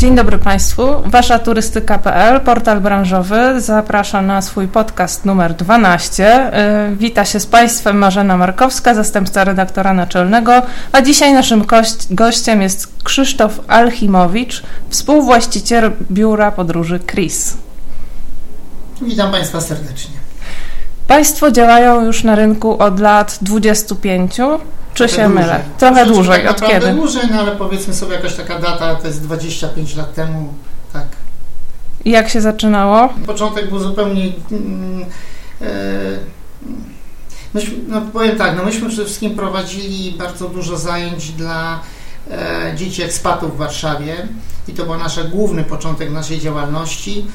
Dzień dobry Państwu. Wasza turystyka.pl, portal branżowy, zaprasza na swój podcast numer 12. Y, wita się z Państwem Marzena Markowska, zastępca redaktora naczelnego, a dzisiaj naszym gościem jest Krzysztof Alchimowicz, współwłaściciel biura podróży KRIS. Witam Państwa serdecznie. Państwo działają już na rynku od lat 25. Czy się dłużej. mylę? Trochę dłużej. Tak od kiedy? dłużej, no ale powiedzmy sobie jakaś taka data, to jest 25 lat temu, tak. I jak się zaczynało? Początek był zupełnie... Mm, e, myśmy, no powiem tak, no myśmy przede wszystkim prowadzili bardzo dużo zajęć dla e, dzieci ekspatów w Warszawie i to był nasz główny początek naszej działalności.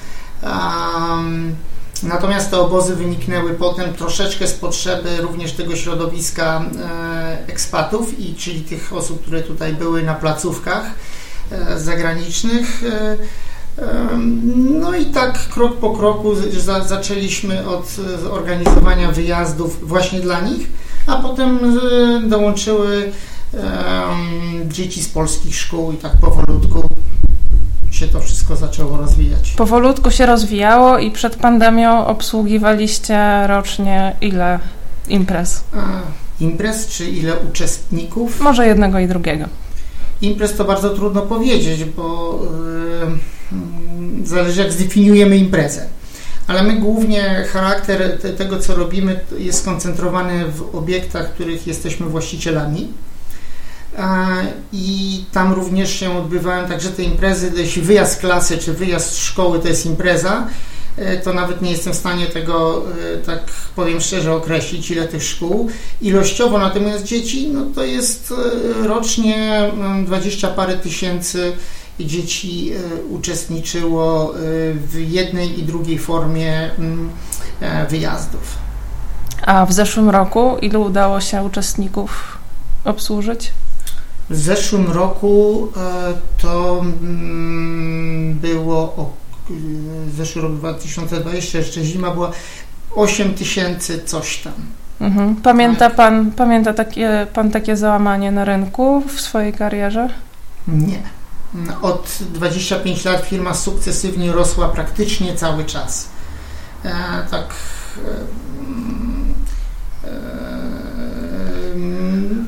Um, Natomiast te obozy wyniknęły potem troszeczkę z potrzeby również tego środowiska e, ekspatów, i, czyli tych osób, które tutaj były na placówkach e, zagranicznych. E, no i tak krok po kroku zaczęliśmy od organizowania wyjazdów właśnie dla nich, a potem dołączyły dzieci z polskich szkół i tak powolutku się to wszystko zaczęło rozwijać. Powolutku się rozwijało i przed pandemią obsługiwaliście rocznie ile imprez? A, imprez czy ile uczestników? Może jednego i drugiego. Imprez to bardzo trudno powiedzieć, bo yy, zależy jak zdefiniujemy imprezę. Ale my głównie charakter te, tego, co robimy, jest skoncentrowany w obiektach, których jesteśmy właścicielami i tam również się odbywają także te imprezy, jeśli wyjazd klasy czy wyjazd szkoły to jest impreza, e, to nawet nie jestem w stanie tego, e, tak powiem szczerze, określić, ile tych szkół. Ilościowo natomiast dzieci, no to jest e, rocznie dwadzieścia parę tysięcy dzieci uczestniczyło w jednej i drugiej formie wyjazdów. A w zeszłym roku ilu udało się uczestników obsłużyć? W zeszłym roku e, to mm, było, zeszły rok 2020, jeszcze zima była 8 tysięcy coś tam. Mhm. Pamięta tak. pan, pamięta takie, pan takie załamanie na rynku w swojej karierze? Nie. Od 25 lat firma sukcesywnie rosła praktycznie cały czas. E, tak e,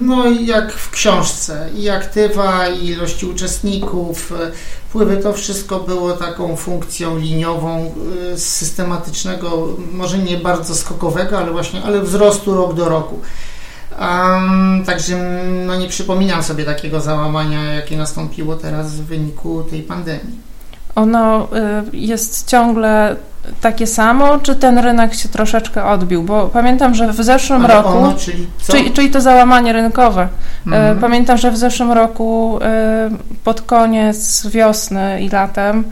no jak w książce, i aktywa, i ilości uczestników, wpływy, to wszystko było taką funkcją liniową y, systematycznego, może nie bardzo skokowego, ale właśnie, ale wzrostu rok do roku. Um, także no nie przypominam sobie takiego załamania, jakie nastąpiło teraz w wyniku tej pandemii. Ono y, jest ciągle takie samo, czy ten rynek się troszeczkę odbił? Bo pamiętam, że w zeszłym Ale roku. Ono, czyli, czyli, czyli, to załamanie rynkowe. E, mhm. Pamiętam, że w zeszłym roku e, pod koniec wiosny i latem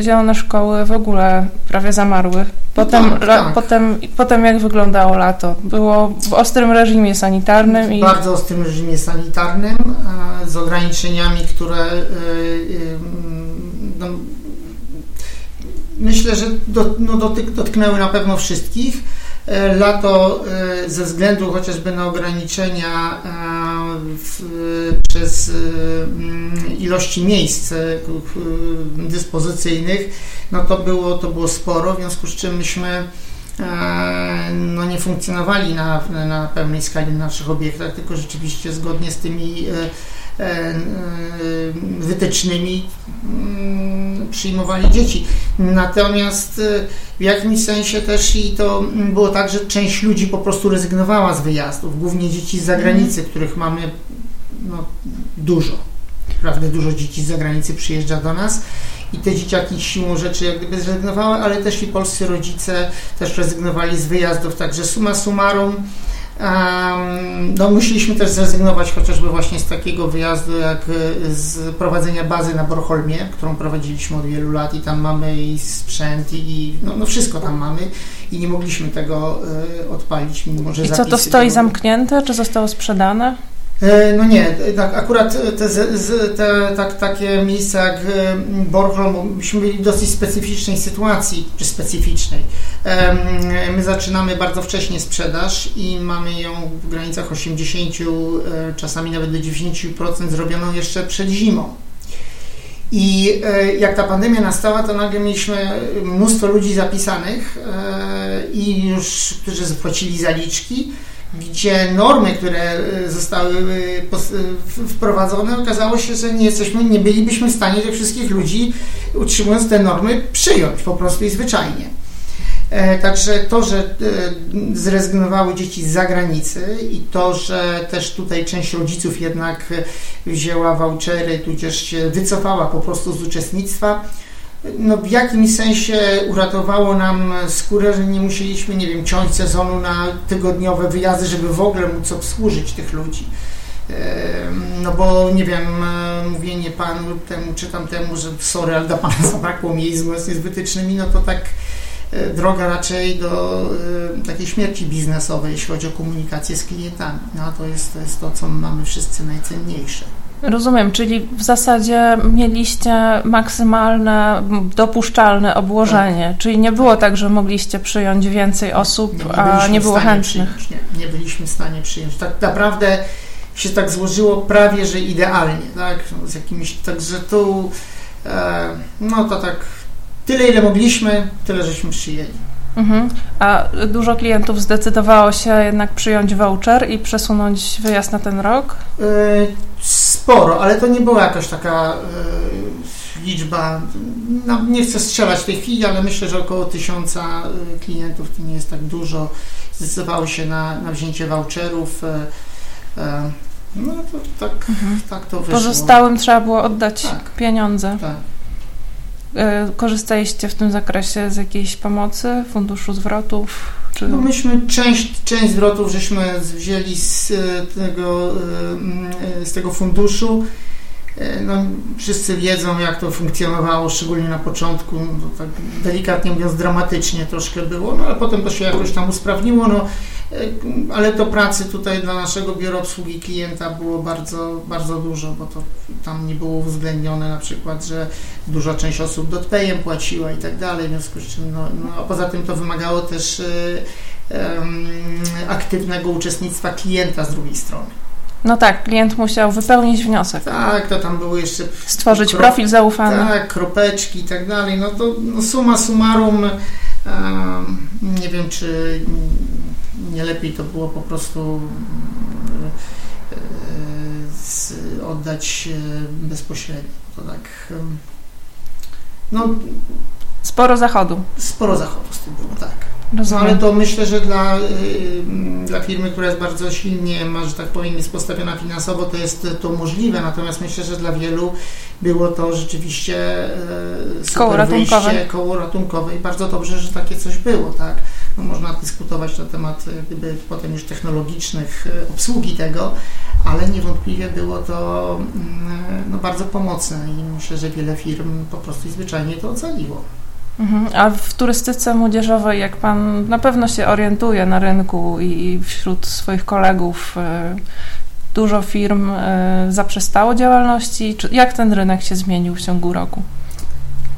zielone szkoły w ogóle prawie zamarły. Potem, no tak, tak. potem, potem jak wyglądało lato? Było w ostrym reżimie sanitarnym. W i... bardzo ostrym reżimie sanitarnym, z ograniczeniami, które e, no, myślę, że no dotyk, dotknęły na pewno wszystkich. E, lato e, ze względu chociażby na ograniczenia e, w, przez ilości miejsc dyspozycyjnych, no to było, to było sporo, w związku z czym myśmy no nie funkcjonowali na, na pełnej skali naszych obiektach, tylko rzeczywiście zgodnie z tymi wytycznymi mm, przyjmowali dzieci. Natomiast e, w jakimś sensie też i to było tak, że część ludzi po prostu rezygnowała z wyjazdów, głównie dzieci z zagranicy, mhm. których mamy no, dużo. Naprawdę dużo dzieci z zagranicy przyjeżdża do nas i te dzieciaki siłą rzeczy jak gdyby zrezygnowały, ale też i polscy rodzice też rezygnowali z wyjazdów, także suma summarum no, musieliśmy też zrezygnować chociażby właśnie z takiego wyjazdu, jak e, z prowadzenia bazy na Borholmie, którą prowadziliśmy od wielu lat i tam mamy i sprzęt i no, no wszystko tam mamy i nie mogliśmy tego y, odpalić, mimo że I co, to stoi zamknięte, czy zostało sprzedane? E, no nie, tak, akurat te, te, tak, takie miejsca jak e, Bornholm, myśmy byli w dosyć specyficznej sytuacji, czy specyficznej. My zaczynamy bardzo wcześnie sprzedaż i mamy ją w granicach 80, e, czasami nawet do 90% zrobioną jeszcze przed zimą. I jak ta pandemia nastała, to nagle mieliśmy mnóstwo ludzi zapisanych i już, którzy zapłacili zaliczki, gdzie normy, które zostały wprowadzone, okazało się, że nie jesteśmy, nie bylibyśmy w stanie tych wszystkich ludzi, utrzymując te normy, przyjąć po prostu i zwyczajnie. E, także to, że e, zrezygnowały dzieci z zagranicy i to, że też tutaj część rodziców jednak wzięła vouchery, tudzież się wycofała po prostu z uczestnictwa, no w jakimś sensie uratowało nam skórę, że nie musieliśmy, nie wiem, ciąć sezonu na tygodniowe wyjazdy, żeby w ogóle móc obsłużyć tych ludzi. No bo nie wiem, mówienie panu temu czy tamtemu, że sorry, ale dla pana zabrakło miejsc z wytycznymi, no to tak E, droga raczej do e, takiej śmierci biznesowej, jeśli chodzi o komunikację z klientami. No to jest to, jest to co mamy wszyscy najcenniejsze. Rozumiem, czyli w zasadzie mieliście maksymalne dopuszczalne obłożenie, tak. czyli nie było tak, że mogliście przyjąć więcej osób, nie, nie a nie było chętnych. Przyjąć, nie, nie byliśmy w stanie przyjąć. Tak naprawdę się tak złożyło prawie, że idealnie, tak, z jakimiś, także tu, e, no to tak Tyle, ile mogliśmy, tyle żeśmy przyjęli. Mhm. A dużo klientów zdecydowało się jednak przyjąć voucher i przesunąć wyjazd na ten rok? Yy, sporo, ale to nie była jakaś taka yy, liczba. No, nie chcę strzelać w tej chwili, ale myślę, że około tysiąca e, klientów to nie jest tak dużo. Zdecydowały się na, na wzięcie voucherów. Yy, no to tak, mhm. tak to wyszło. Pozostałym trzeba było oddać tak. pieniądze. Tak. Korzystaliście w tym zakresie z jakiejś pomocy, funduszu zwrotów? Czy... No myśmy część, część zwrotów żeśmy wzięli z e, tego, e, z tego funduszu. No, wszyscy wiedzą, jak to funkcjonowało, szczególnie na początku, no, tak delikatnie mówiąc, dramatycznie troszkę było, no ale potem to się jakoś tam usprawniło. No, E, ale to pracy tutaj dla naszego biura obsługi klienta było bardzo, bardzo dużo, bo to tam nie było uwzględnione na przykład, że duża część osób dotpejem płaciła i tak dalej, w związku z czym, no, no a poza tym to wymagało też um, aktywnego uczestnictwa klienta z drugiej strony. No tak, klient musiał wypełnić wniosek. Tak, to tam były jeszcze. Stworzyć profil zaufany. Tak, kropeczki i tak dalej. No to no suma summarum, um, nie wiem, czy nie lepiej to było po prostu e, oddać bezpośrednio. To tak. No, sporo zachodu. Sporo zachodu z tym było, tak. No, ale to myślę, że dla, y, dla firmy, która jest bardzo silnie, ma, że tak powiem, jest postawiona finansowo, to jest to możliwe. Natomiast myślę, że dla wielu było to rzeczywiście super koło ratunkowe. wyjście, koło ratunkowe i bardzo dobrze, że takie coś było, tak. No, można dyskutować na temat gdyby potem już technologicznych y, obsługi tego, ale niewątpliwie było to mm, no, bardzo pomocne i myślę, że wiele firm po prostu zwyczajnie to ocaliło. Mhm. A w turystyce młodzieżowej, jak Pan na pewno się orientuje na rynku i wśród swoich kolegów, e, dużo firm e, zaprzestało działalności? Jak ten rynek się zmienił w ciągu roku?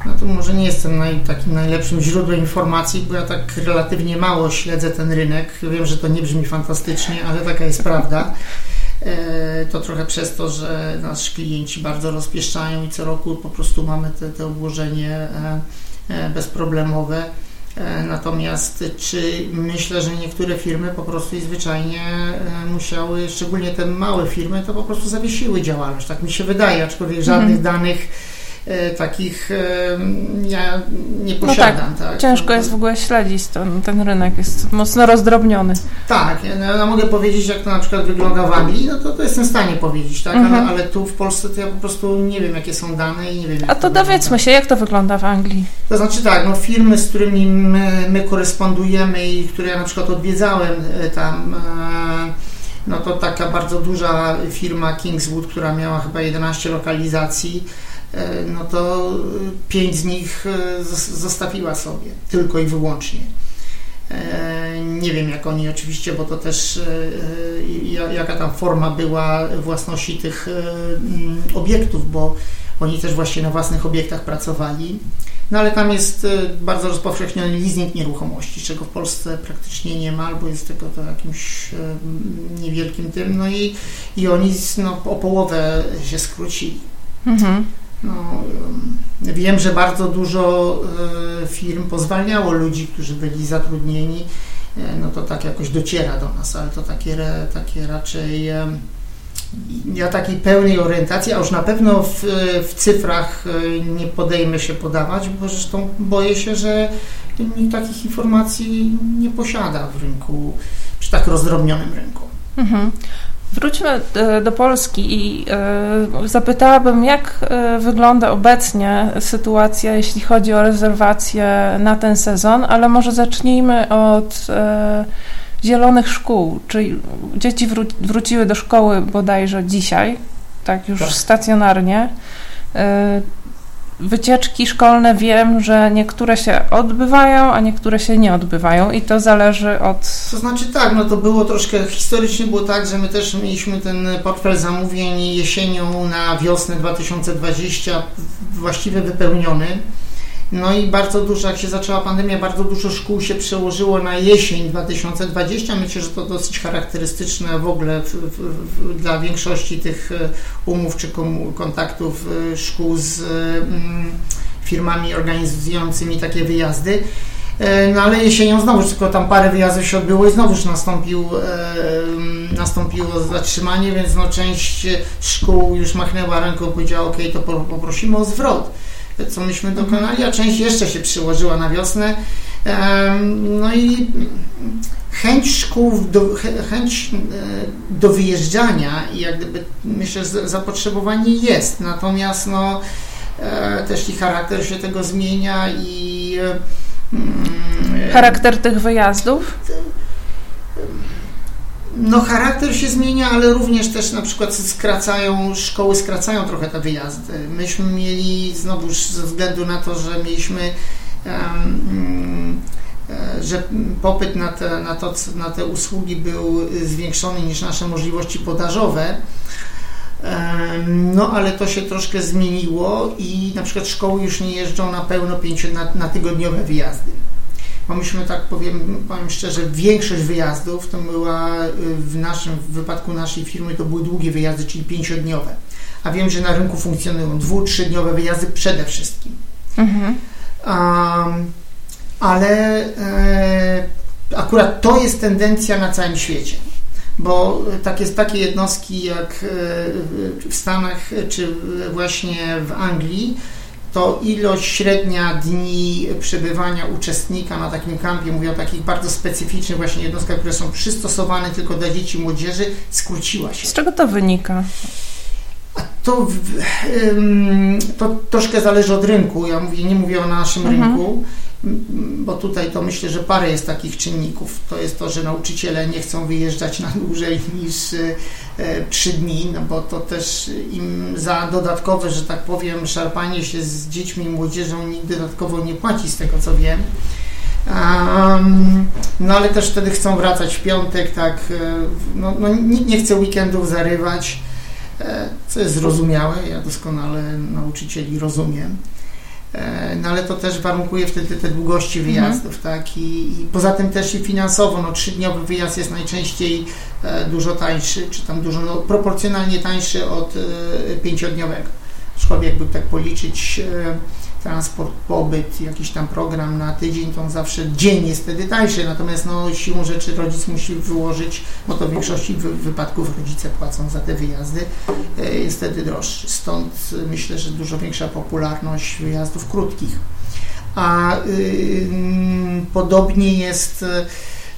No to może nie jestem naj, takim najlepszym źródłem informacji, bo ja tak relatywnie mało śledzę ten rynek. Wiem, że to nie brzmi fantastycznie, ale taka jest prawda. E, to trochę przez to, że nasi klienci bardzo rozpieszczają i co roku po prostu mamy te, te obłożenie E, bezproblemowe. E, natomiast czy myślę, że niektóre firmy po prostu i zwyczajnie musiały, szczególnie te małe firmy, to po prostu zawiesiły działalność. Tak mi się wydaje, aczkolwiek żadnych mhm. danych takich e, ja nie posiadam. No tak, tak, Ciężko jest w ogóle śledzić ten, ten rynek, jest mocno rozdrobniony. Tak, ja, ja mogę powiedzieć, jak to na przykład wygląda w Anglii, no to, to jestem w stanie powiedzieć, tak, mhm. ale, ale, tu w Polsce to ja po prostu nie wiem, jakie są dane i nie wiem. A to, dowiedzmy się, jak to wygląda w Anglii? To znaczy tak, no firmy, z którymi my, my korespondujemy i które ja na przykład odwiedzałem e, tam no to taka bardzo duża firma Kingswood, która miała chyba 11 lokalizacji, E, no to pięć z nich e, zostawiła sobie, tylko i wyłącznie. E, nie wiem jak oni oczywiście, bo to też jaka tam forma była własności tych obiektów, bo oni też właśnie na własnych obiektach pracowali. No ale tam jest bardzo rozpowszechniony leasing nieruchomości, czego w Polsce praktycznie nie ma, albo jest tylko to jakimś niewielkim tym. No i, i oni no, o połowę się skrócili. Mhm. No, wiem, że bardzo dużo firm pozwalniało ludzi, którzy byli zatrudnieni, no to tak jakoś dociera do nas, ale to takie, takie raczej ja takiej pełnej orientacji, a już na pewno w, w cyfrach nie podejmę się podawać, bo zresztą boję się, że takich informacji nie posiada w rynku, przy tak rozdrobnionym rynku. Mhm. Wróćmy e, do Polski i e, zapytałabym, jak e, wygląda obecnie sytuacja, jeśli chodzi o rezerwacje na ten sezon, ale może zacznijmy od zielonych szkół. Czyli dzieci wróciły do szkoły bodajże dzisiaj, tak już tak. stacjonarnie. Wycieczki szkolne wiem, że niektóre się odbywają, a niektóre się nie odbywają i to zależy od... To znaczy tak, no to było troszkę, historycznie było tak, że my też mieliśmy ten portfel zamówień jesienią na wiosnę 2020 właściwie wypełniony. No i bardzo dużo, jak się zaczęła pandemia, bardzo dużo szkół się przełożyło na jesień 2020. Myślę, że to dosyć charakterystyczne w ogóle w, w, w, dla większości tych e, umów czy kontaktów e, szkół z mm, firmami organizującymi takie wyjazdy. E, no ale jesienią znowu tylko tam parę wyjazdów się odbyło i znowuż nastąpił, e, nastąpiło zatrzymanie, więc no część szkół już machnęła ręką i powiedziała, ok, to poprosimy o zwrot co myśmy dokonali, a część jeszcze się przyłożyła na wiosnę. No i chęć szkół, do, chęć e, do wyjeżdżania i jak gdyby myślę, że zapotrzebowanie jest, natomiast no, e, też i charakter się tego zmienia i mm, charakter tych wyjazdów? No charakter się zmienia, ale również też na przykład skracają, szkoły skracają trochę te wyjazdy. Myśmy mieli, znowu ze względu na to, że mieliśmy um, że popyt na te, na, to, na te usługi był zwiększony niż nasze możliwości podażowe. No, ale to się troszkę zmieniło i na przykład szkoły już nie jeżdżą na pełno pięcio, na, na tygodniowe wyjazdy bo myśmy tak powiem, powiem szczerze, większość wyjazdów to była y, w naszym, w wypadku naszej firmy to były długie wyjazdy, czyli pięciodniowe. A wiem, że na rynku funkcjonują dwu, trzydniowe wyjazdy przede wszystkim. Mhm. Um, ale e, akurat to jest tendencja na całym świecie bo tak jest, takie jednostki jak e, w Stanach czy właśnie w Anglii to ilość średnia dni przebywania uczestnika na takim kampie, mówię o takich bardzo specyficznych właśnie jednostkach, które są przystosowane tylko dla dzieci i młodzieży, skróciła się. Z czego to wynika? To, to troszkę zależy od rynku. Ja mówię, nie mówię o naszym mhm. rynku, bo tutaj to myślę, że parę jest takich czynników. To jest to, że nauczyciele nie chcą wyjeżdżać na dłużej niż e, trzy dni, no bo to też im za dodatkowe, że tak powiem, szarpanie się z dziećmi i młodzieżą nikt dodatkowo nie płaci, z tego co wiem. No ale też wtedy chcą wracać w piątek, tak, e, no, no nikt nie chce weekendów zarywać, e, co jest zrozumiałe, ja doskonale nauczycieli rozumiem. E, no ale to też warunkuje wtedy te długości mhm. wyjazdów, mhm. tak? I, I, poza tym też i finansowo, no trzydniowy wyjazd jest najczęściej e, dużo tańszy, czy tam dużo, no, proporcjonalnie tańszy od e, pięciodniowego. Aczkolwiek jakby tak policzyć transport, pobyt, jakiś tam program na tydzień, to on zawsze dzień jest wtedy tańszy, natomiast no, siłą rzeczy rodzic musi wyłożyć, bo to w większości wypadków rodzice płacą za te wyjazdy, e, jest wtedy droższy. Stąd myślę, że dużo większa popularność wyjazdów krótkich. A podobnie jest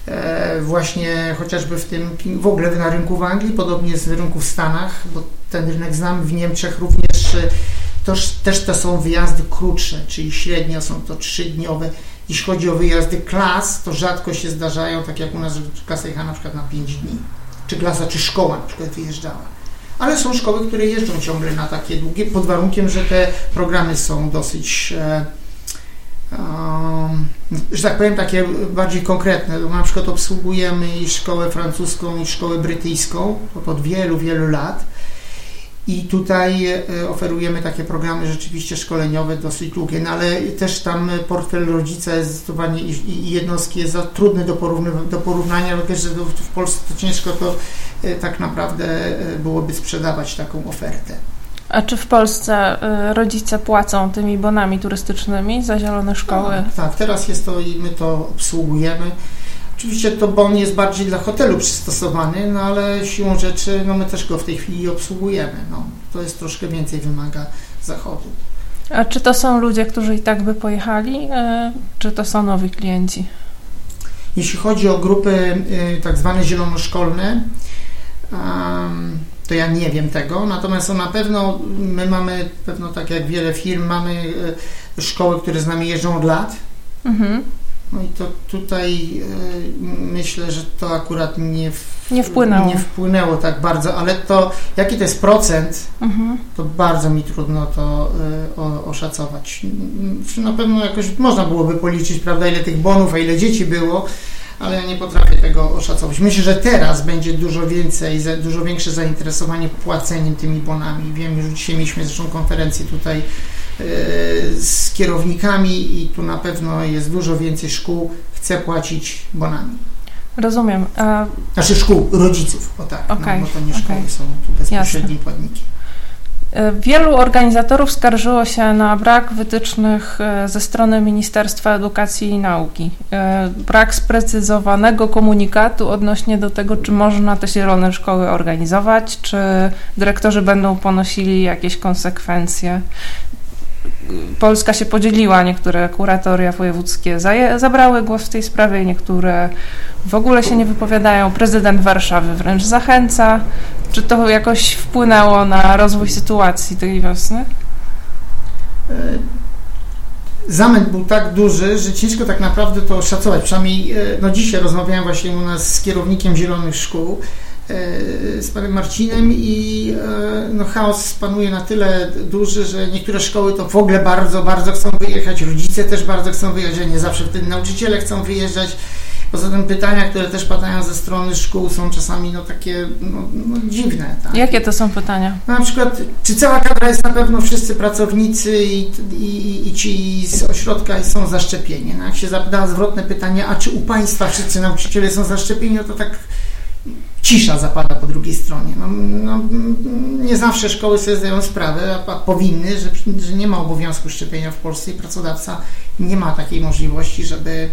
e, właśnie chociażby w tym, w ogóle na rynku w Anglii, podobnie jest w rynku w Stanach, bo ten rynek znam, w Niemczech również Toż, też to są wyjazdy krótsze, czyli średnio są to trzydniowe. Jeśli chodzi o wyjazdy klas, to rzadko się zdarzają, tak jak u nas, że klasa jechała na przykład na 5 dni. Czy klasa, czy szkoła na przykład wyjeżdżała. Ale są szkoły, które jeżdżą ciągle na takie długie, pod warunkiem, że te programy są dosyć, e, że tak powiem, takie bardziej konkretne. Na przykład obsługujemy i szkołę francuską, i szkołę brytyjską od wielu, wielu lat i tutaj e, oferujemy takie programy rzeczywiście szkoleniowe dosyć długie, no ale też tam portfel rodzica jest zdecydowanie i jednostki jest za trudny do, do porównania, bo że w Polsce to ciężko to e, tak naprawdę e, byłoby sprzedawać taką ofertę. A czy w Polsce rodzice płacą tymi bonami turystycznymi za zielone szkoły? Tak, tak, teraz jest to i my to obsługujemy. Oczywiście to bon jest bardziej dla hotelu przystosowany, no ale siłą rzeczy no my też go w tej chwili obsługujemy. No, to jest troszkę więcej wymaga zachodu. A czy to są ludzie, którzy i tak by pojechali, y, czy to są nowi klienci? Jeśli chodzi o grupy y, tak zwane zielonoszkolne, to ja nie wiem tego, natomiast na pewno my mamy, pewno tak jak wiele firm, mamy y, szkoły, które z nami jeżdżą od lat. Mhm. No i to tutaj myślę, że to akurat nie, w, nie, wpłynęło. nie wpłynęło tak bardzo, ale to jaki to jest procent, mhm. to bardzo mi trudno to y, oszacować. Na pewno jakoś można byłoby policzyć, prawda, ile tych bonów, a ile dzieci było, ale ja nie potrafię tego oszacować. Myślę, że teraz będzie dużo więcej, dużo większe zainteresowanie płaceniem tymi bonami. Wiem, że dzisiaj mieliśmy zresztą konferencję tutaj z kierownikami i tu na pewno jest dużo więcej szkół, chce płacić bonami. Rozumiem. A... Znaczy szkół, rodziców, o tak, okay. no, bo to nie szkoły okay. są tu bezpośrednim płatnikiem. E, wielu organizatorów skarżyło się na brak wytycznych e, ze strony Ministerstwa Edukacji i Nauki. E, brak sprecyzowanego komunikatu odnośnie do tego, czy można te zielone szkoły organizować, czy dyrektorzy będą ponosili jakieś konsekwencje. Polska się podzieliła, niektóre kuratoria wojewódzkie zabrały głos w tej sprawie, niektóre w ogóle się nie wypowiadają. Prezydent Warszawy wręcz zachęca. Czy to jakoś wpłynęło na rozwój sytuacji tej wiosny? E, zamęt był tak duży, że ciężko tak naprawdę to oszacować. Przynajmniej e, no dzisiaj rozmawiałem właśnie u nas z kierownikiem Zielonych Szkół z panem Marcinem i e, no, chaos panuje na tyle duży, że niektóre szkoły to w ogóle bardzo, bardzo chcą wyjechać, rodzice też bardzo chcą wyjeżdżać, nie zawsze wtedy nauczyciele chcą wyjeżdżać. Poza tym pytania, które też padają ze strony szkół są czasami no, takie no, no, dziwne. Tak? Jakie to są pytania? No, na przykład, czy cała kadra jest na pewno wszyscy pracownicy i, i, i ci z ośrodka są zaszczepieni? No, jak się zapyta zwrotne pytanie, a czy u Państwa wszyscy nauczyciele są zaszczepieni, no to tak cisza zapada po drugiej stronie. No, no, nie zawsze szkoły sobie zdają sprawę, a, a powinny, że, że, nie ma obowiązku szczepienia w Polsce i pracodawca nie ma takiej możliwości, żeby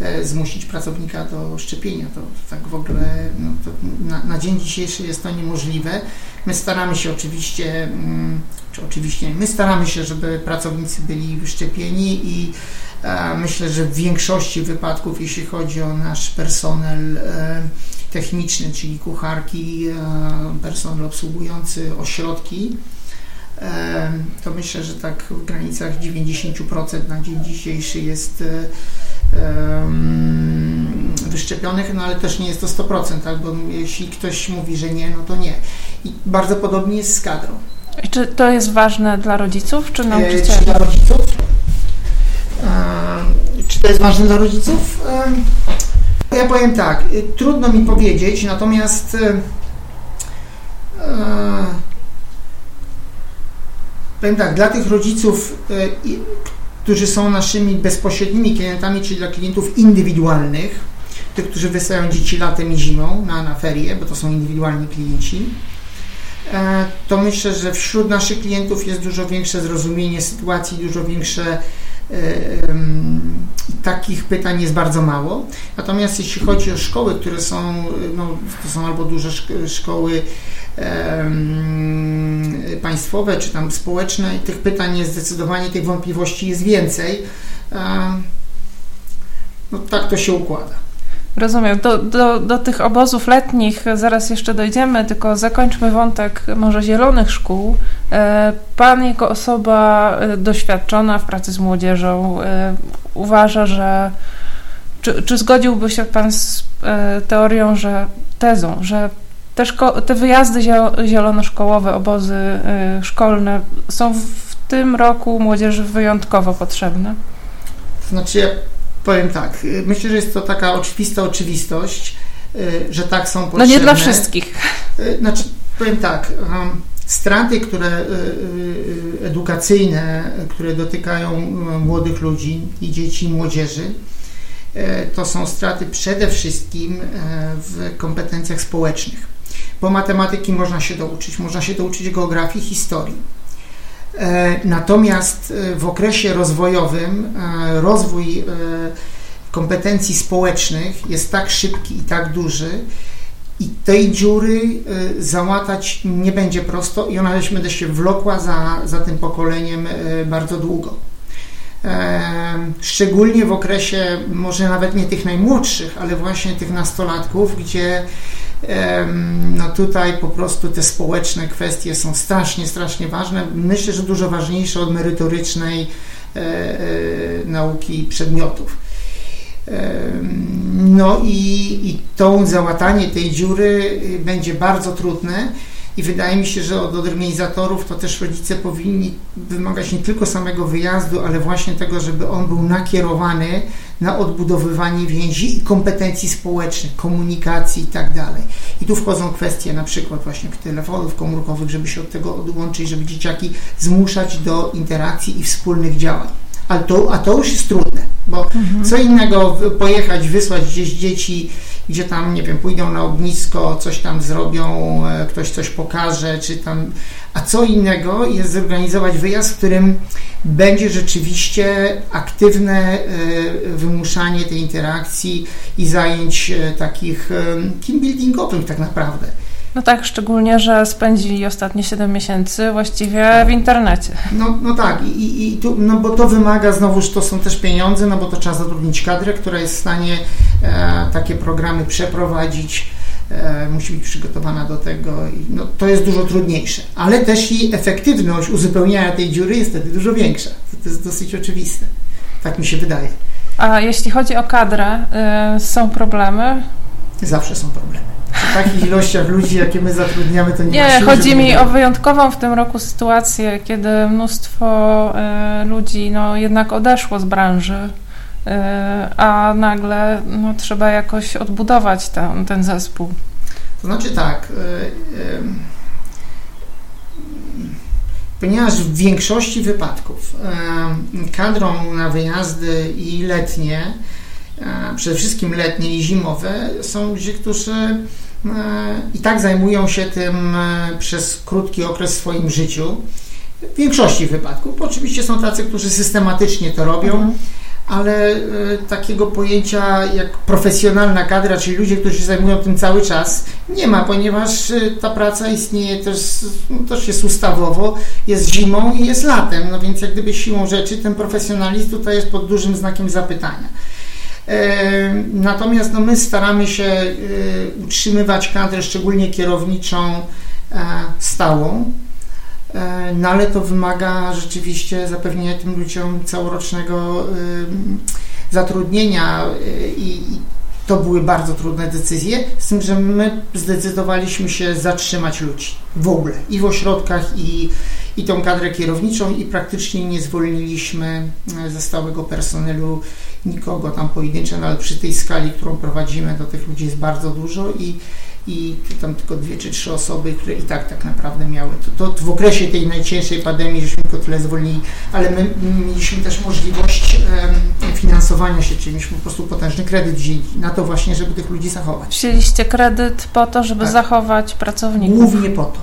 e, zmusić pracownika do szczepienia. To tak w ogóle no, na, na, dzień dzisiejszy jest to niemożliwe. My staramy się oczywiście, mm, czy oczywiście, my staramy się, żeby pracownicy byli wyszczepieni i myślę, że w większości wypadków, jeśli chodzi o nasz personel, e, techniczny, czyli kucharki, e, personel obsługujący ośrodki, e, to myślę, że tak w granicach 90% na dzień dzisiejszy jest e, wyszczepionych, no ale też nie jest to 100%, tak? bo jeśli ktoś mówi, że nie, no to nie. I bardzo podobnie jest z kadrą. I czy to jest ważne dla rodziców, czy nauczycieli? Czy dla rodziców? To jest ważne dla rodziców? Ja powiem tak, y, trudno mi powiedzieć, natomiast e, powiem tak, dla tych rodziców, e, którzy są naszymi bezpośrednimi klientami, czyli dla klientów indywidualnych, tych, którzy wysyłają dzieci latem i zimą na, na ferie, bo to są indywidualni klienci, e, to myślę, że wśród naszych klientów jest dużo większe zrozumienie sytuacji, dużo większe takich pytań jest bardzo mało. Natomiast jeśli chodzi o szkoły, które są, no, to są albo duże szkoły państwowe, czy tam społeczne, tych pytań jest zdecydowanie, tych wątpliwości jest więcej. No tak to się układa. Rozumiem. Do, do, do tych obozów letnich zaraz jeszcze dojdziemy, tylko zakończmy wątek może zielonych szkół. E, pan jako osoba e, doświadczona w pracy z młodzieżą e, uważa, że czy, czy zgodziłby się Pan z teorią, że tezą, że te, szko- te wyjazdy zielonoszkołowe, obozy szkolne są w tym roku młodzieży wyjątkowo potrzebne? Znaczy ja powiem tak, myślę, że jest to taka oczywista oczywistość, że tak są potrzebne. No nie dla wszystkich. Znaczy, powiem tak, um, straty, które y, edukacyjne, które dotykają młodych ludzi i dzieci i młodzieży, to są straty przede wszystkim w kompetencjach społecznych. bo matematyki można się douczyć, można się douczyć geografii, historii. E, natomiast e, w okresie rozwojowym e, rozwój kompetencji społecznych jest tak szybki i tak duży, i tej dziury załatać nie będzie prosto i ona będzie się wlokła za, za tym pokoleniem bardzo długo. Szczególnie w okresie, może nawet nie tych najmłodszych, ale właśnie tych nastolatków, gdzie no tutaj po prostu te społeczne kwestie są strasznie, strasznie ważne. Myślę, że dużo ważniejsze od merytorycznej e, e, nauki przedmiotów. No i, i to załatanie tej dziury będzie bardzo trudne i wydaje mi się, że od organizatorów to też rodzice powinni wymagać nie tylko samego wyjazdu, ale właśnie tego, żeby on był nakierowany na odbudowywanie więzi i kompetencji społecznych, komunikacji i tak dalej. I tu wchodzą kwestie na przykład właśnie telefonów komórkowych, żeby się od tego odłączyć, żeby dzieciaki zmuszać do interakcji i wspólnych działań. Ale to, a to już jest trudne, bo mhm. co innego pojechać, wysłać gdzieś dzieci gdzie tam, nie wiem, pójdą na ognisko, coś tam zrobią, e, ktoś coś pokaże, czy tam. A co innego jest zorganizować wyjazd, w którym będzie rzeczywiście aktywne e, wymuszanie tej interakcji i zajęć e, takich team buildingowych tak naprawdę. No tak, szczególnie, że spędzili ostatnie 7 miesięcy właściwie w internecie. No, no tak, i, i tu, no bo to wymaga, znowuż to są też pieniądze, no bo to trzeba zatrudnić kadrę, która jest w stanie e, takie programy przeprowadzić, e, musi być przygotowana do tego. I, no, to jest dużo trudniejsze, ale też i efektywność uzupełniania tej dziury jest wtedy dużo większa. To, to jest dosyć oczywiste. Tak mi się wydaje. A jeśli chodzi o kadrę, y, są problemy? Zawsze są problemy takich ilościach ludzi, jakie my zatrudniamy, to nie Nie, chodzi mi o wyjątkową w tym roku sytuację, kiedy mnóstwo y, ludzi no, jednak odeszło z branży, y, a nagle no, trzeba jakoś odbudować ten, ten zespół. To znaczy tak. Y, ponieważ w większości wypadków kadrą na wyjazdy i letnie, przede wszystkim letnie i zimowe, są ludzie, którzy i tak zajmują się tym e, przez krótki okres w swoim życiu. W większości wypadków. Oczywiście są tacy, którzy systematycznie to robią, mhm. ale e, takiego pojęcia jak profesjonalna kadra, czyli ludzie, którzy się zajmują tym cały czas, nie ma, ponieważ e, ta praca istnieje też, też jest ustawowo, jest zimą i jest latem, no więc jak gdyby siłą rzeczy ten profesjonalizm tutaj jest pod dużym znakiem zapytania. Natomiast no, my staramy się y, utrzymywać kadrę, szczególnie kierowniczą, e, stałą, e, no ale to wymaga rzeczywiście zapewnienia tym ludziom całorocznego zatrudnienia i to były bardzo trudne decyzje, z tym, że my zdecydowaliśmy się zatrzymać ludzi w ogóle i w ośrodkach, i, i tą kadrę kierowniczą, i praktycznie nie zwolniliśmy e, ze stałego personelu nikogo tam pojedyncze, no ale przy tej skali, którą prowadzimy, to tych ludzi jest bardzo dużo i, i tam tylko dwie czy trzy osoby, które i tak tak naprawdę miały. To, to w okresie tej najcięższej pandemii żeśmy tylko tyle zwolnili, ale my mieliśmy też możliwość finansowania się, czyli mieliśmy po prostu potężny kredyt wzięli na to właśnie, żeby tych ludzi zachować. Wzięliście kredyt po to, żeby tak. zachować pracowników? Głównie po to.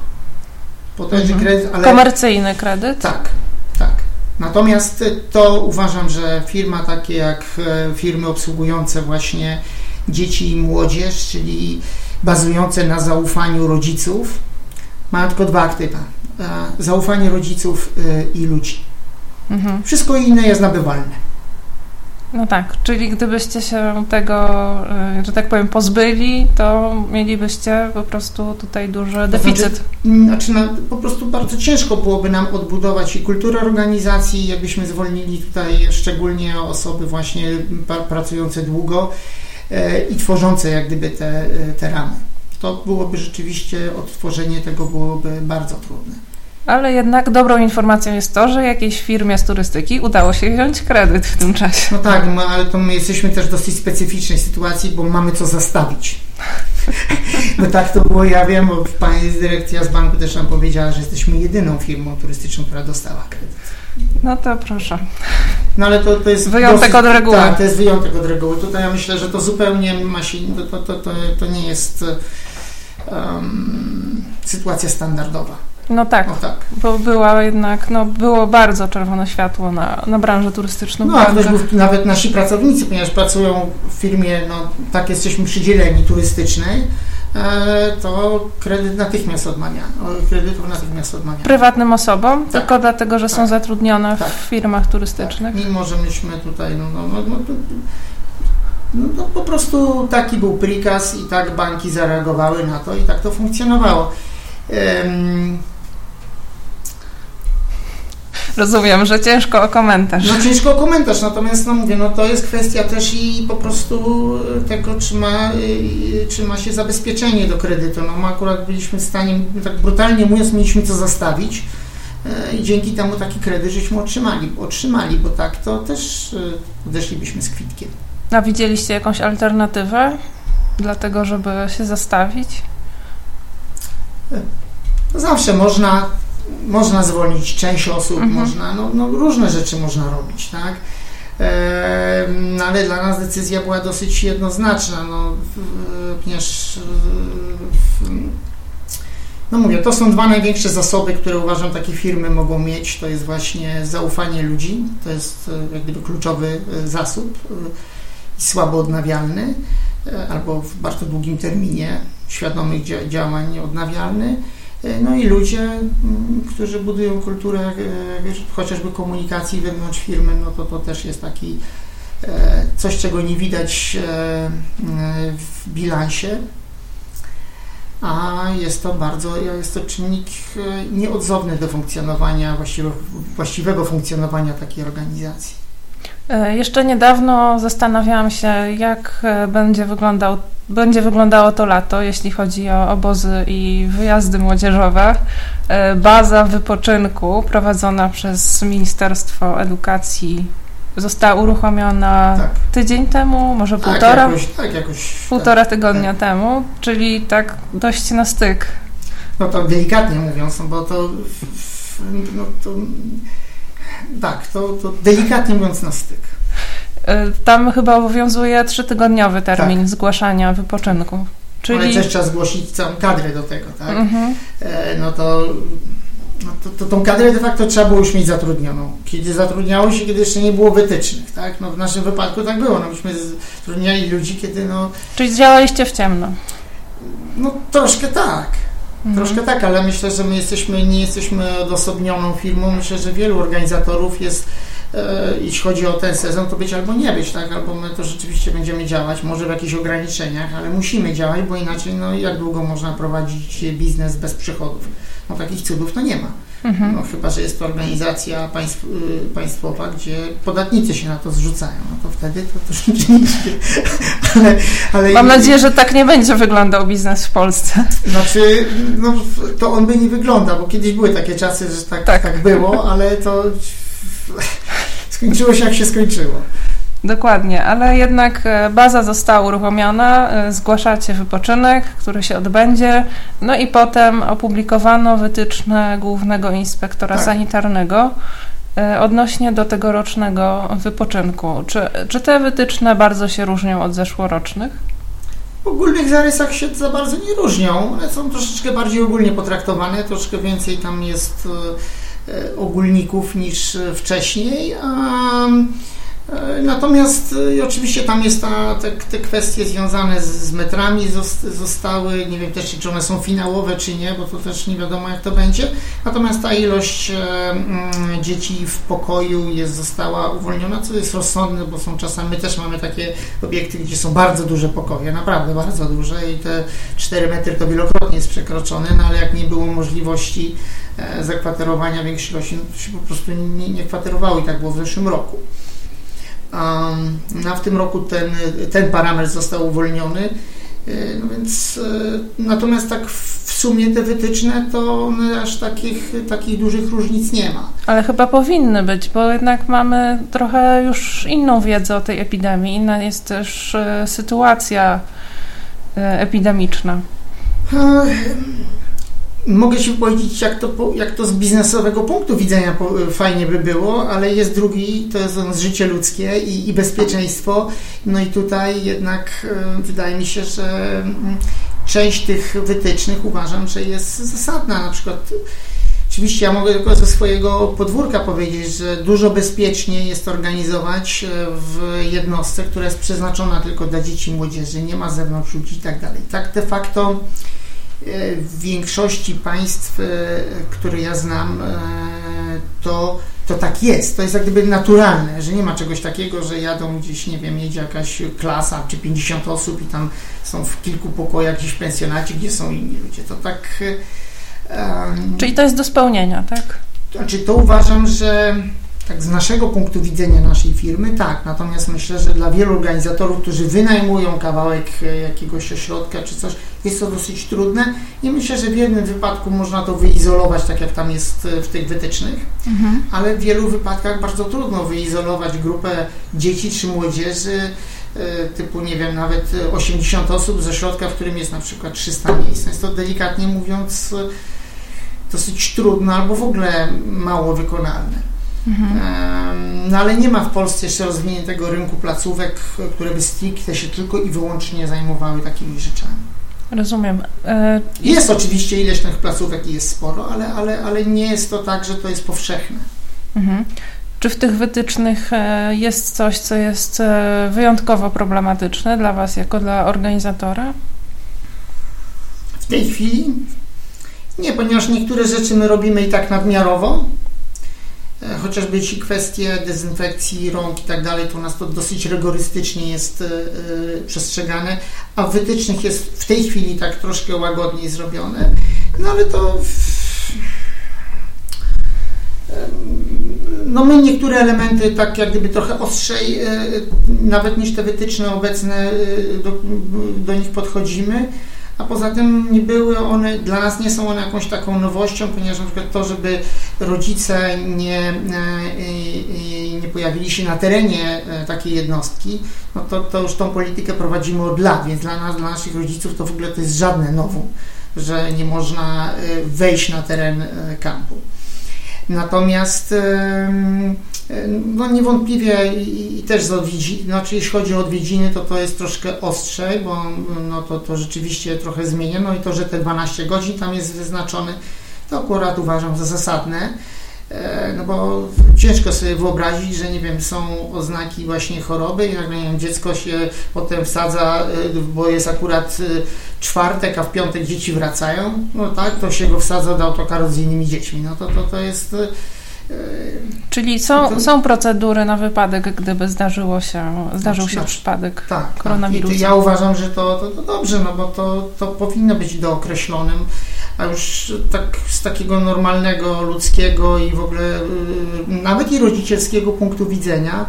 Potężny mhm. kredyt, ale... Komercyjny kredyt? Tak. Natomiast to uważam, że firma takie jak e, firmy obsługujące właśnie dzieci i młodzież, czyli bazujące na zaufaniu rodziców, mają tylko dwa aktywa. E, zaufanie rodziców e, i ludzi. Mhm. Wszystko inne jest nabywalne. No tak, czyli gdybyście się tego, e, że tak powiem, pozbyli, to mielibyście po prostu tutaj duży deficyt. Znaczy, znaczy no, po prostu bardzo ciężko byłoby nam odbudować i kulturę organizacji, jakbyśmy zwolnili tutaj szczególnie osoby właśnie pracujące długo E, i tworzące jak gdyby te, e, te ramy. To byłoby rzeczywiście, odtworzenie tego byłoby bardzo trudne. Ale jednak dobrą informacją jest to, że jakiejś firmie z turystyki udało się wziąć kredyt w tym czasie. No tak, no, ale to my jesteśmy też w dosyć specyficznej sytuacji, bo mamy co zastawić. No tak to było, ja wiem, bo pani dyrekcja z banku też nam powiedziała, że jesteśmy jedyną firmą turystyczną, która dostała kredyt. No to proszę. No ale to, to jest wyjątek dosyć, od reguły. Tak, to jest wyjątek od reguły. Tutaj ja myślę, że to zupełnie ma się, to, to, to, to nie jest um, sytuacja standardowa. No tak, no tak, bo była jednak, no było bardzo czerwone światło na, na branżę turystyczną. No, ale nawet nasi pracownicy, ponieważ pracują w firmie, no tak jesteśmy przydzieleni turystycznej, e, to kredyt natychmiast odmawiano. Kredytów natychmiast odmawiano. Prywatnym osobom? Tak. Tylko dlatego, że tak. są zatrudnione tak. w firmach turystycznych? Tak. Mimo, że myśmy tutaj, no, no, no, no, no, no po prostu taki był prikaz i tak banki zareagowały na to i tak to funkcjonowało. Um, Rozumiem, że ciężko o komentarz. No ciężko o komentarz, natomiast no mówię, no to jest kwestia też i po prostu tego, czy ma, czy ma się zabezpieczenie do kredytu. No my akurat byliśmy w stanie, tak brutalnie mówiąc, mieliśmy co zastawić e, i dzięki temu taki kredyt żeśmy otrzymali, otrzymali, bo tak to też e, odeszlibyśmy z kwitkiem. A widzieliście jakąś alternatywę dla tego, żeby się zastawić? No zawsze można można zwolnić część osób, mhm. można, no, no, różne rzeczy można robić, tak? E, no, ale dla nas decyzja była dosyć jednoznaczna, no, ponieważ no mówię, to są dwa największe zasoby, które uważam takie firmy mogą mieć. To jest właśnie zaufanie ludzi, to jest e, jak gdyby kluczowy e, zasób i słabo odnawialny, albo w bardzo długim terminie świadomych działań odnawialny E, no i ludzie, którzy budują kulturę e, chociażby komunikacji wewnątrz firmy, no to to też jest taki e, coś, czego nie widać w bilansie, a jest to bardzo, jest to czynnik nieodzowny do funkcjonowania, właściwego funkcjonowania takiej organizacji. Jeszcze niedawno zastanawiałam się, jak będzie wyglądał będzie wyglądało to lato, jeśli chodzi o obozy i wyjazdy młodzieżowe. E, baza wypoczynku prowadzona przez Ministerstwo Edukacji została uruchomiona tak. tydzień temu, może tak, półtora? Jakoś, tak, jakoś. Półtora tak, tygodnia tak. temu, czyli tak dość na styk. No to delikatnie mówiąc, no bo to, no to tak, to, to delikatnie mówiąc na styk. E, tam chyba obowiązuje trzytygodniowy termin tak. zgłaszania wypoczynku. Czyli... Ale też trzeba zgłosić całą kadrę do tego, tak? Mhm. E, no to, no to, to tą kadrę de facto trzeba było już mieć zatrudnioną. Kiedy zatrudniało się, kiedy jeszcze nie było wytycznych, tak? No w naszym wypadku tak było, no myśmy zatrudniali ludzi, kiedy no... Czyli działaliście w ciemno? No troszkę tak. Mhm. Troszkę tak, ale myślę, że my jesteśmy, nie jesteśmy odosobnioną firmą. Myślę, że wielu organizatorów jest E, jeśli chodzi o ten sezon, to być albo nie być, tak? Albo my to rzeczywiście będziemy działać, może w jakichś ograniczeniach, ale musimy działać, bo inaczej, no jak długo można prowadzić biznes bez przychodów? No takich cudów to nie ma. Mhm. No, chyba, że jest to organizacja państw, y, państwowa, gdzie podatnicy się na to zrzucają, no to wtedy to, to rzeczywiście. ale, ale Mam nadzieję, że tak nie będzie wyglądał biznes w Polsce. Znaczy, no, to on by nie wyglądał, bo kiedyś były takie czasy, że tak, tak. tak było, ale to skończyło się jak się skończyło. Dokładnie, ale jednak e, baza została uruchomiona, e, zgłaszacie wypoczynek, który się odbędzie, no i potem opublikowano wytyczne głównego inspektora tak. sanitarnego e, odnośnie do tegorocznego wypoczynku. Czy, czy te wytyczne bardzo się różnią od zeszłorocznych? W ogólnych zarysach się za bardzo nie różnią, one są troszeczkę bardziej ogólnie potraktowane, troszkę więcej tam jest ogólników niż wcześniej. E, natomiast e, oczywiście tam jest ta, te, te kwestie związane z, z, metrami zostały, nie wiem też czy one są finałowe czy nie, bo to też nie wiadomo jak to będzie. Natomiast ta ilość mm, dzieci w pokoju jest, została uwolniona, co jest rozsądne, bo są czasami, my też mamy takie obiekty, gdzie są bardzo duże pokoje, naprawdę bardzo duże i te 4 metry to wielokrotnie jest przekroczone, no ale jak nie było możliwości E, zakwaterowania większej ilości no się po prostu nie, nie kwaterowały i tak było w zeszłym roku. A w tym roku ten, ten parametr został uwolniony. E, no więc e, natomiast tak w sumie te wytyczne to one aż takich, takich dużych różnic nie ma. Ale chyba powinny być, bo jednak mamy trochę już inną wiedzę o tej epidemii. Inna jest też sytuacja epidemiczna. Mogę się powiedzieć, jak to, jak to z biznesowego punktu widzenia fajnie by było, ale jest drugi, to jest życie ludzkie i, i bezpieczeństwo. No i tutaj jednak e, wydaje mi się, że mm, część tych wytycznych uważam, że jest zasadna. Na przykład Oczywiście ja mogę tylko ze swojego podwórka powiedzieć, że dużo bezpieczniej jest organizować e, w jednostce, która jest przeznaczona tylko dla dzieci i młodzieży, nie ma zewnątrz ludzi i tak dalej. Tak de facto w większości państw, e, które ja znam, to, to tak jest. To jest jak gdyby naturalne, że nie ma czegoś takiego, że jadą gdzieś, nie wiem, jedzie jakaś klasa czy 50 osób i tam są w kilku pokojach gdzieś w pensjonacie, gdzie są inni ludzie. To tak Czyli to jest do spełnienia, tak? Znaczy, to uważam, że tak z naszego punktu widzenia naszej firmy, tak. Natomiast myślę, że dla wielu organizatorów, którzy wynajmują kawałek e, jakiegoś ośrodka czy coś, jest to dosyć trudne i myślę, że w jednym wypadku można to wyizolować, tak jak tam jest e, w tych wytycznych, mhm. ale w wielu wypadkach bardzo trudno wyizolować grupę dzieci czy młodzieży e, typu, nie wiem, nawet 80 osób ze środka, w którym jest na przykład 300 miejsc. Jest to delikatnie mówiąc dosyć trudne albo w ogóle mało wykonalne. Mhm. No ale nie ma w Polsce jeszcze rozwiniętego rynku placówek, które by stricte się tylko i wyłącznie zajmowały takimi rzeczami. Rozumiem. E, jest oczywiście ileś tych placówek i jest sporo, ale, ale, ale nie jest to tak, że to jest powszechne. Mhm. Czy w tych wytycznych e, jest coś, co jest e, wyjątkowo problematyczne dla Was jako dla organizatora? W tej chwili nie, ponieważ niektóre rzeczy my robimy i tak nadmiarowo, chociażby ci kwestie dezynfekcji rąk i tak dalej, to u nas to dosyć rygorystycznie jest yy, przestrzegane, a w wytycznych jest w tej chwili tak troszkę łagodniej zrobione, no ale to no my niektóre elementy tak jak gdyby trochę ostrzej, nawet niż te wytyczne obecne do, do nich podchodzimy, a poza tym nie były one, dla nas nie są one jakąś taką nowością, ponieważ na przykład to, żeby rodzice nie, e, nie pojawili się na terenie e, takiej jednostki, no to, to już tą politykę prowadzimy od lat, więc dla nas, dla naszych rodziców to w ogóle to jest żadne nowum, że nie można e, wejść na teren kampu. Natomiast no niewątpliwie i, też z odwiedzin, znaczy jeśli chodzi o odwiedziny, to to jest troszkę ostrzej, bo no to, to rzeczywiście trochę zmienia. No i to, że te 12 godzin tam jest wyznaczone, to akurat uważam za zasadne. E, no bo ciężko sobie wyobrazić, że nie wiem, są oznaki właśnie choroby i nagle nie wiem, dziecko się potem wsadza, e, bo jest akurat e, czwartek, a w piątek dzieci wracają, no tak, to się go wsadza do autokaru z innymi dziećmi. No to, to, to jest Czyli są, to, są procedury na wypadek, gdyby zdarzyło się, zdarzył się przypadek tak, koronawirusa. Tak. ja uważam, że to, to, to, dobrze, no bo to, to powinno być dookreślonym, a już tak z takiego normalnego, ludzkiego i w ogóle y, nawet i rodzicielskiego punktu widzenia,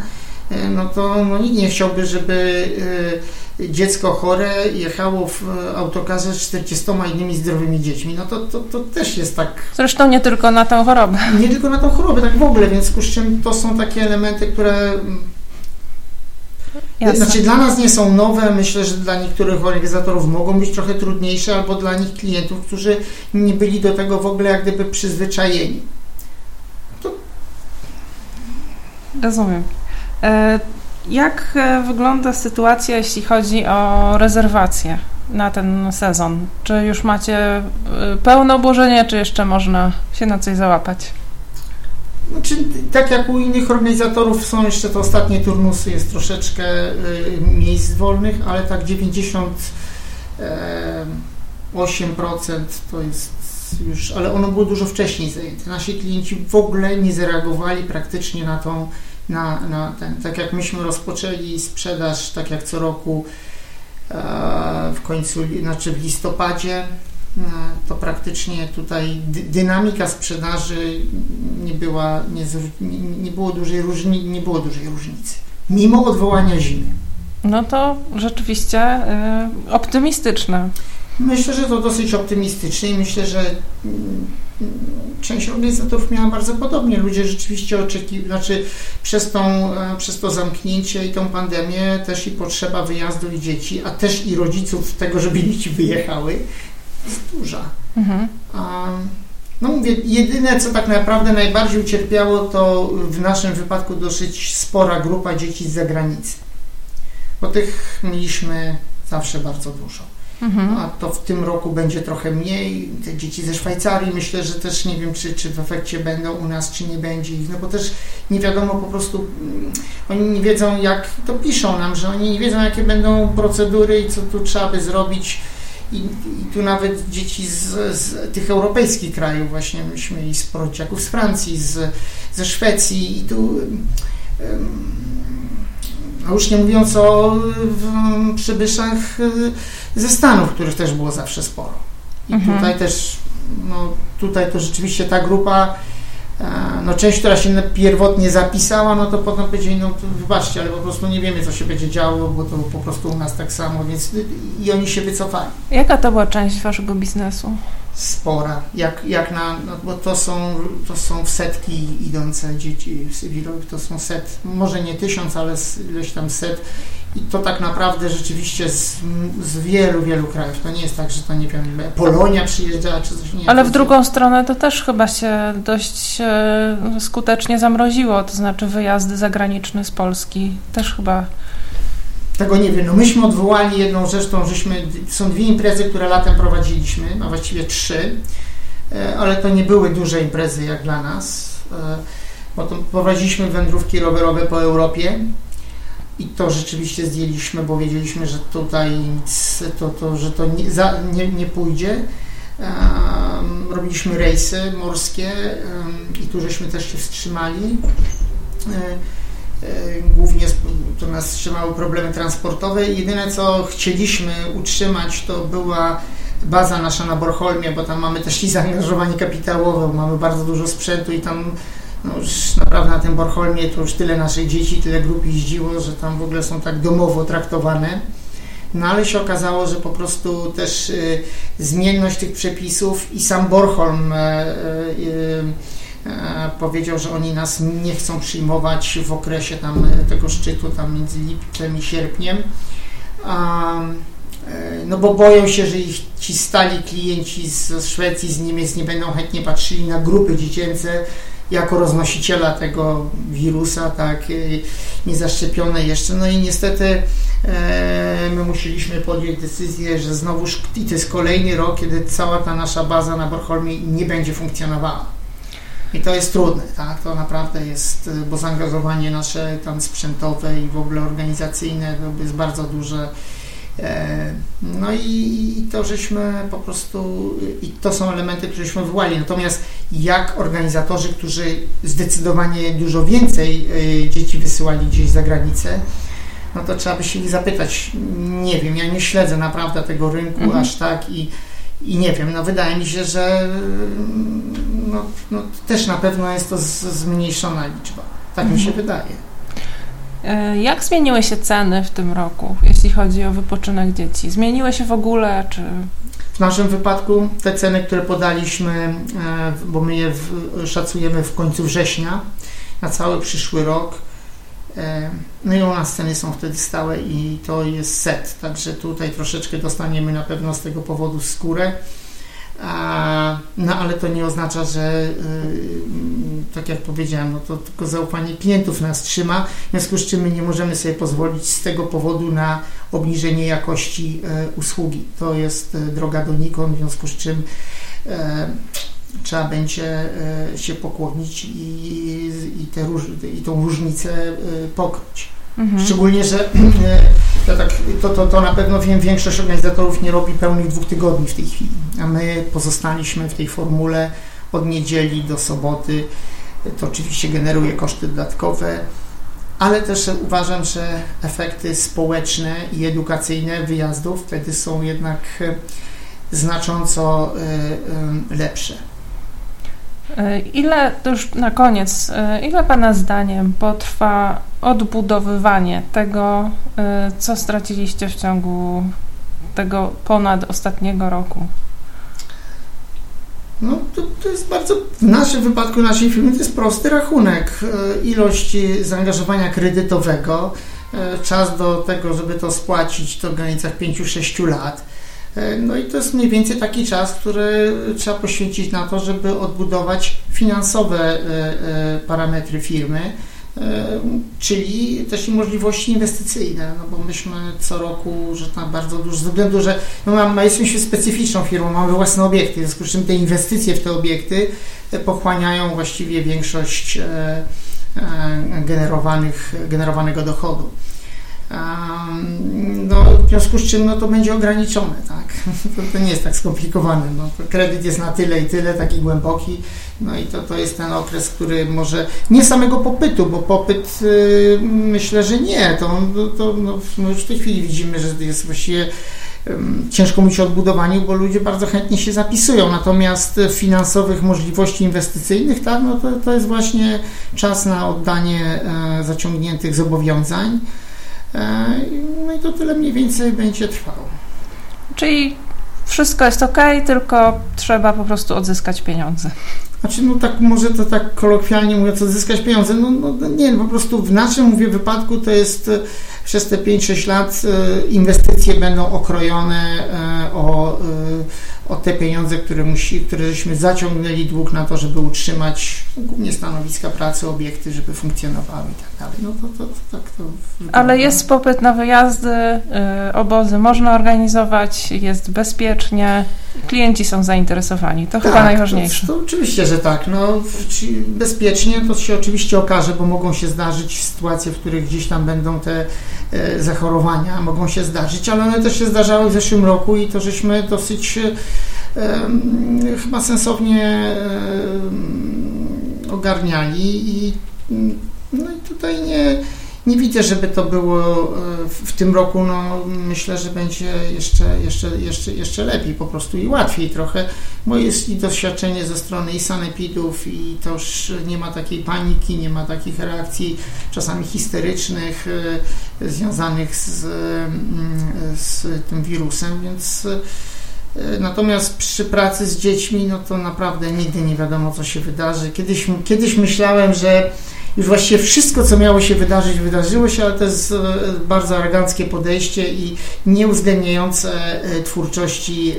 y, no to no, nikt nie chciałby, żeby y, dziecko chore jechało w autokarze z 40 innymi zdrowymi dziećmi, no to, to, to też jest tak... Zresztą nie tylko na tę chorobę. Nie tylko na tą chorobę, tak w ogóle, więc z czym to są takie elementy, które... Jasne. Znaczy dla nas nie są nowe, myślę, że dla niektórych organizatorów mogą być trochę trudniejsze, albo dla nich klientów, którzy nie byli do tego w ogóle jak gdyby przyzwyczajeni. To... Rozumiem. E jak e, wygląda sytuacja, jeśli chodzi o rezerwacje na ten sezon? Czy już macie e, pełne obłożenie, czy jeszcze można się na coś załapać? Znaczy, tak jak u innych organizatorów są jeszcze te ostatnie turnusy, jest troszeczkę e, miejsc wolnych, ale tak 98% to jest już, ale ono było dużo wcześniej zajęte. Nasi klienci w ogóle nie zareagowali praktycznie na tą na, na ten. Tak jak myśmy rozpoczęli sprzedaż, tak jak co roku e, w końcu, znaczy w listopadzie, e, to praktycznie tutaj dynamika sprzedaży nie była, nie, nie było dużej różnicy, nie było dużej różnicy, mimo odwołania zimy. No to rzeczywiście y, optymistyczne. Myślę, że to dosyć optymistyczne i myślę, że mm, część organizatorów miała bardzo podobnie. Ludzie rzeczywiście oczekiwali, znaczy przez, tą, e, przez to zamknięcie i tą pandemię też i potrzeba wyjazdu i dzieci, a też i rodziców tego, żeby dzieci wyjechały, jest duża. Mhm. A, no mówię, jedyne co tak naprawdę najbardziej ucierpiało to w naszym wypadku dosyć spora grupa dzieci z zagranicy. Bo tych mieliśmy zawsze bardzo dużo. Mhm. a to w tym roku będzie trochę mniej. Te dzieci ze Szwajcarii myślę, że też nie wiem, czy, czy w efekcie będą u nas, czy nie będzie ich, no bo też nie wiadomo po prostu, mm, oni nie wiedzą jak, to piszą nam, że oni nie wiedzą jakie będą procedury i co tu trzeba by zrobić. I, I, tu nawet dzieci z, z, tych europejskich krajów, właśnie myśmy mieli sporo dzieciaków z Francji, z, ze Szwecji i tu um, a już nie mówiąc o przybyszach y, ze Stanów, których też było zawsze sporo. I mhm. tutaj też, no tutaj to rzeczywiście ta grupa, e, no część, która się pierwotnie zapisała, no to potem powiedzieli, no wybaczcie, ale po prostu nie wiemy, co się będzie działo, bo to po prostu u nas tak samo, więc i oni się wycofali. Jaka to była część waszego biznesu? Spora, jak, jak na, no, bo to są, to są w setki idące dzieci w Sybirowych, to są set, może nie tysiąc, ale ileś tam set i to tak naprawdę rzeczywiście z, z wielu, wielu krajów. To nie jest tak, że to nie wiem, Polonia przyjeżdżała czy coś. Nie, Ale w drugą stronę to też chyba się dość e, skutecznie zamroziło, to znaczy wyjazdy zagraniczne z Polski też chyba tego nie wiem. No myśmy odwołali jedną rzecz, tą żeśmy, są dwie imprezy, które latem prowadziliśmy, a właściwie trzy, e, ale to nie były duże imprezy jak dla nas. Potem prowadziliśmy wędrówki rowerowe po Europie i to rzeczywiście zdjęliśmy, bo wiedzieliśmy, że tutaj nic, to, to, że to nie, za, nie, nie pójdzie. Robiliśmy rejsy morskie i tu żeśmy też się wstrzymali. E, E, głównie to nas trzymały problemy transportowe. Jedyne co chcieliśmy utrzymać to była baza nasza na Borholmie, bo tam mamy też i zaangażowanie kapitałowe, mamy bardzo dużo sprzętu i tam no już naprawdę na tym Borholmie to już tyle naszych dzieci, tyle grup jeździło, że tam w ogóle są tak domowo traktowane. No ale się okazało, że po prostu też y, zmienność tych przepisów i sam Borholm y, y, E, powiedział, że oni nas nie chcą przyjmować w okresie tam e, tego szczytu, tam między lipcem i sierpniem. E, no bo boją się, że ich ci stali klienci z Szwecji, z Niemiec nie będą chętnie patrzyli na grupy dziecięce jako roznosiciela tego wirusa, tak, niezaszczepione jeszcze. No i niestety my musieliśmy podjąć decyzję, że znowu, i to jest kolejny rok, kiedy cała ta nasza baza na Bornholmie nie będzie funkcjonowała. I to jest trudne, tak? To naprawdę jest, y, bo zaangażowanie nasze tam sprzętowe i w ogóle organizacyjne to jest bardzo duże. E, no i, to żeśmy po prostu, i to są elementy, któreśmy wywołali. Natomiast jak organizatorzy, którzy zdecydowanie dużo więcej y, dzieci wysyłali gdzieś za granicę, no to trzeba by się ich zapytać. Nie wiem, ja nie śledzę naprawdę tego rynku mhm. aż tak i i nie wiem, no wydaje mi się, że no, no też na pewno jest to zmniejszona liczba. Tak mi się mhm. wydaje. E, jak zmieniły się ceny w tym roku, jeśli chodzi o wypoczynek dzieci? Zmieniły się w ogóle, czy... W naszym wypadku te ceny, które podaliśmy, e, bo my je szacujemy w końcu września na cały przyszły rok, no i u nas ceny są wtedy stałe i to jest set, także tutaj troszeczkę dostaniemy na pewno z tego powodu skórę. No ale to nie oznacza, że y, tak jak powiedziałem, no to tylko zaufanie klientów nas trzyma, w związku z czym my nie możemy sobie pozwolić z tego powodu na obniżenie jakości e, usługi. To jest e, droga donikąd, w związku z czym trzeba będzie e, się pokłonić i, i, te i tą różnicę e, pokryć. Mhm. Szczególnie, że to, tak, to, to, to na pewno wiem, większość organizatorów nie robi pełnych dwóch tygodni w tej chwili, a my pozostaliśmy w tej formule od niedzieli do soboty. To oczywiście generuje koszty dodatkowe, ale też uważam, że efekty społeczne i edukacyjne wyjazdów wtedy są jednak znacząco lepsze. E, ile, to już na koniec, e, ile Pana zdaniem potrwa odbudowywanie tego, e, co straciliście w ciągu tego ponad ostatniego roku? No to, to jest bardzo, w naszym wypadku, naszej firmy, to jest prosty rachunek. Ilość zaangażowania kredytowego, czas do tego, żeby to spłacić, to w granicach 5-6 lat no i to jest mniej więcej taki czas, który trzeba poświęcić na to, żeby odbudować finansowe e, e, parametry firmy. czyli też i możliwości inwestycyjne, no bo myśmy co roku, że tak bardzo dużo, ze względu, że no mamy, jesteśmy specyficzną firmą, mamy własne obiekty, w związku z czym te inwestycje w te obiekty pochłaniają właściwie większość generowanych, generowanego dochodu. No, w związku z czym no, to będzie ograniczone, tak? To, to nie jest tak skomplikowane. No, kredyt jest na tyle i tyle, taki głęboki, no i to, to jest ten okres, który może nie samego popytu, bo popyt yy, myślę, że nie. To, to no, już w tej chwili widzimy, że jest właściwie ciężko mówić o odbudowaniu, bo ludzie bardzo chętnie się zapisują, natomiast finansowych możliwości inwestycyjnych, tak, no to, to jest właśnie czas na oddanie e, zaciągniętych zobowiązań. E, no i to tyle mniej więcej będzie trwało. Czyli wszystko jest ok, tylko trzeba po prostu odzyskać pieniądze. Znaczy, no tak, może to tak kolokwialnie mówiąc, odzyskać pieniądze. No, no nie, po prostu w naszym, mówię, wypadku to jest przez te 5-6 lat e, inwestycje będą okrojone e, o, e, o te pieniądze, które, musi, które żeśmy zaciągnęli dług na to, żeby utrzymać głównie stanowiska pracy, obiekty, żeby funkcjonowały i tak dalej. No to, to, to tak to Ale jest popyt na wyjazdy, obozy można organizować, jest bezpiecznie, klienci są zainteresowani. To tak, chyba najważniejsze. To, to oczywiście, że tak. No, bezpiecznie to się oczywiście okaże, bo mogą się zdarzyć sytuacje, w których gdzieś tam będą te E, zachorowania mogą się zdarzyć, ale one też się zdarzały w zeszłym roku i to żeśmy dosyć e, chyba sensownie ogarniali i, no i tutaj nie, nie widzę, żeby to było e, w tym roku, no myślę, że będzie jeszcze, jeszcze, jeszcze, jeszcze lepiej po prostu i łatwiej trochę, bo jest i doświadczenie ze strony i sanepidów i to już nie ma takiej paniki, nie ma takich reakcji czasami histerycznych e, związanych z, mm, z tym wirusem, więc e, Natomiast przy pracy z dziećmi, no to naprawdę nigdy nie wiadomo, co się wydarzy. Kiedyś, kiedyś myślałem, że już właściwie wszystko, co miało się wydarzyć, wydarzyło się, ale to jest e, bardzo aroganckie podejście i nieuwzględniające e, twórczości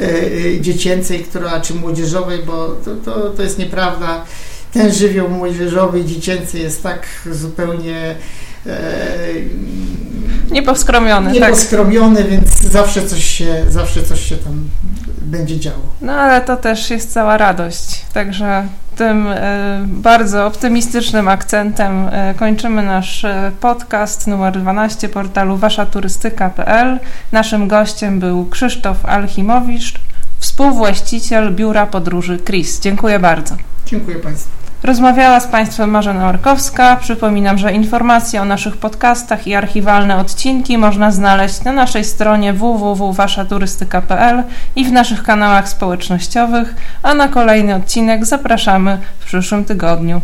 e, dziecięcej, która, czy młodzieżowej, bo to, to, to jest nieprawda. Ten żywioł młodzieżowy, dziecięcy jest tak zupełnie Nieposkromiony, Nieposkromiony, tak. więc zawsze coś, się, zawsze coś się tam będzie działo. No ale to też jest cała radość. Także tym e, bardzo optymistycznym akcentem e, kończymy nasz e, podcast numer 12 portalu waszaturystyka.pl. Naszym gościem był Krzysztof Alchimowicz, współwłaściciel biura podróży KRIS. Dziękuję bardzo. Dziękuję Państwu. Rozmawiała z Państwem Marzena Markowska. Przypominam, że informacje o naszych podcastach i archiwalne odcinki można znaleźć na naszej stronie www.waszaturystyka.pl i w naszych kanałach społecznościowych, a na kolejny odcinek zapraszamy w przyszłym tygodniu.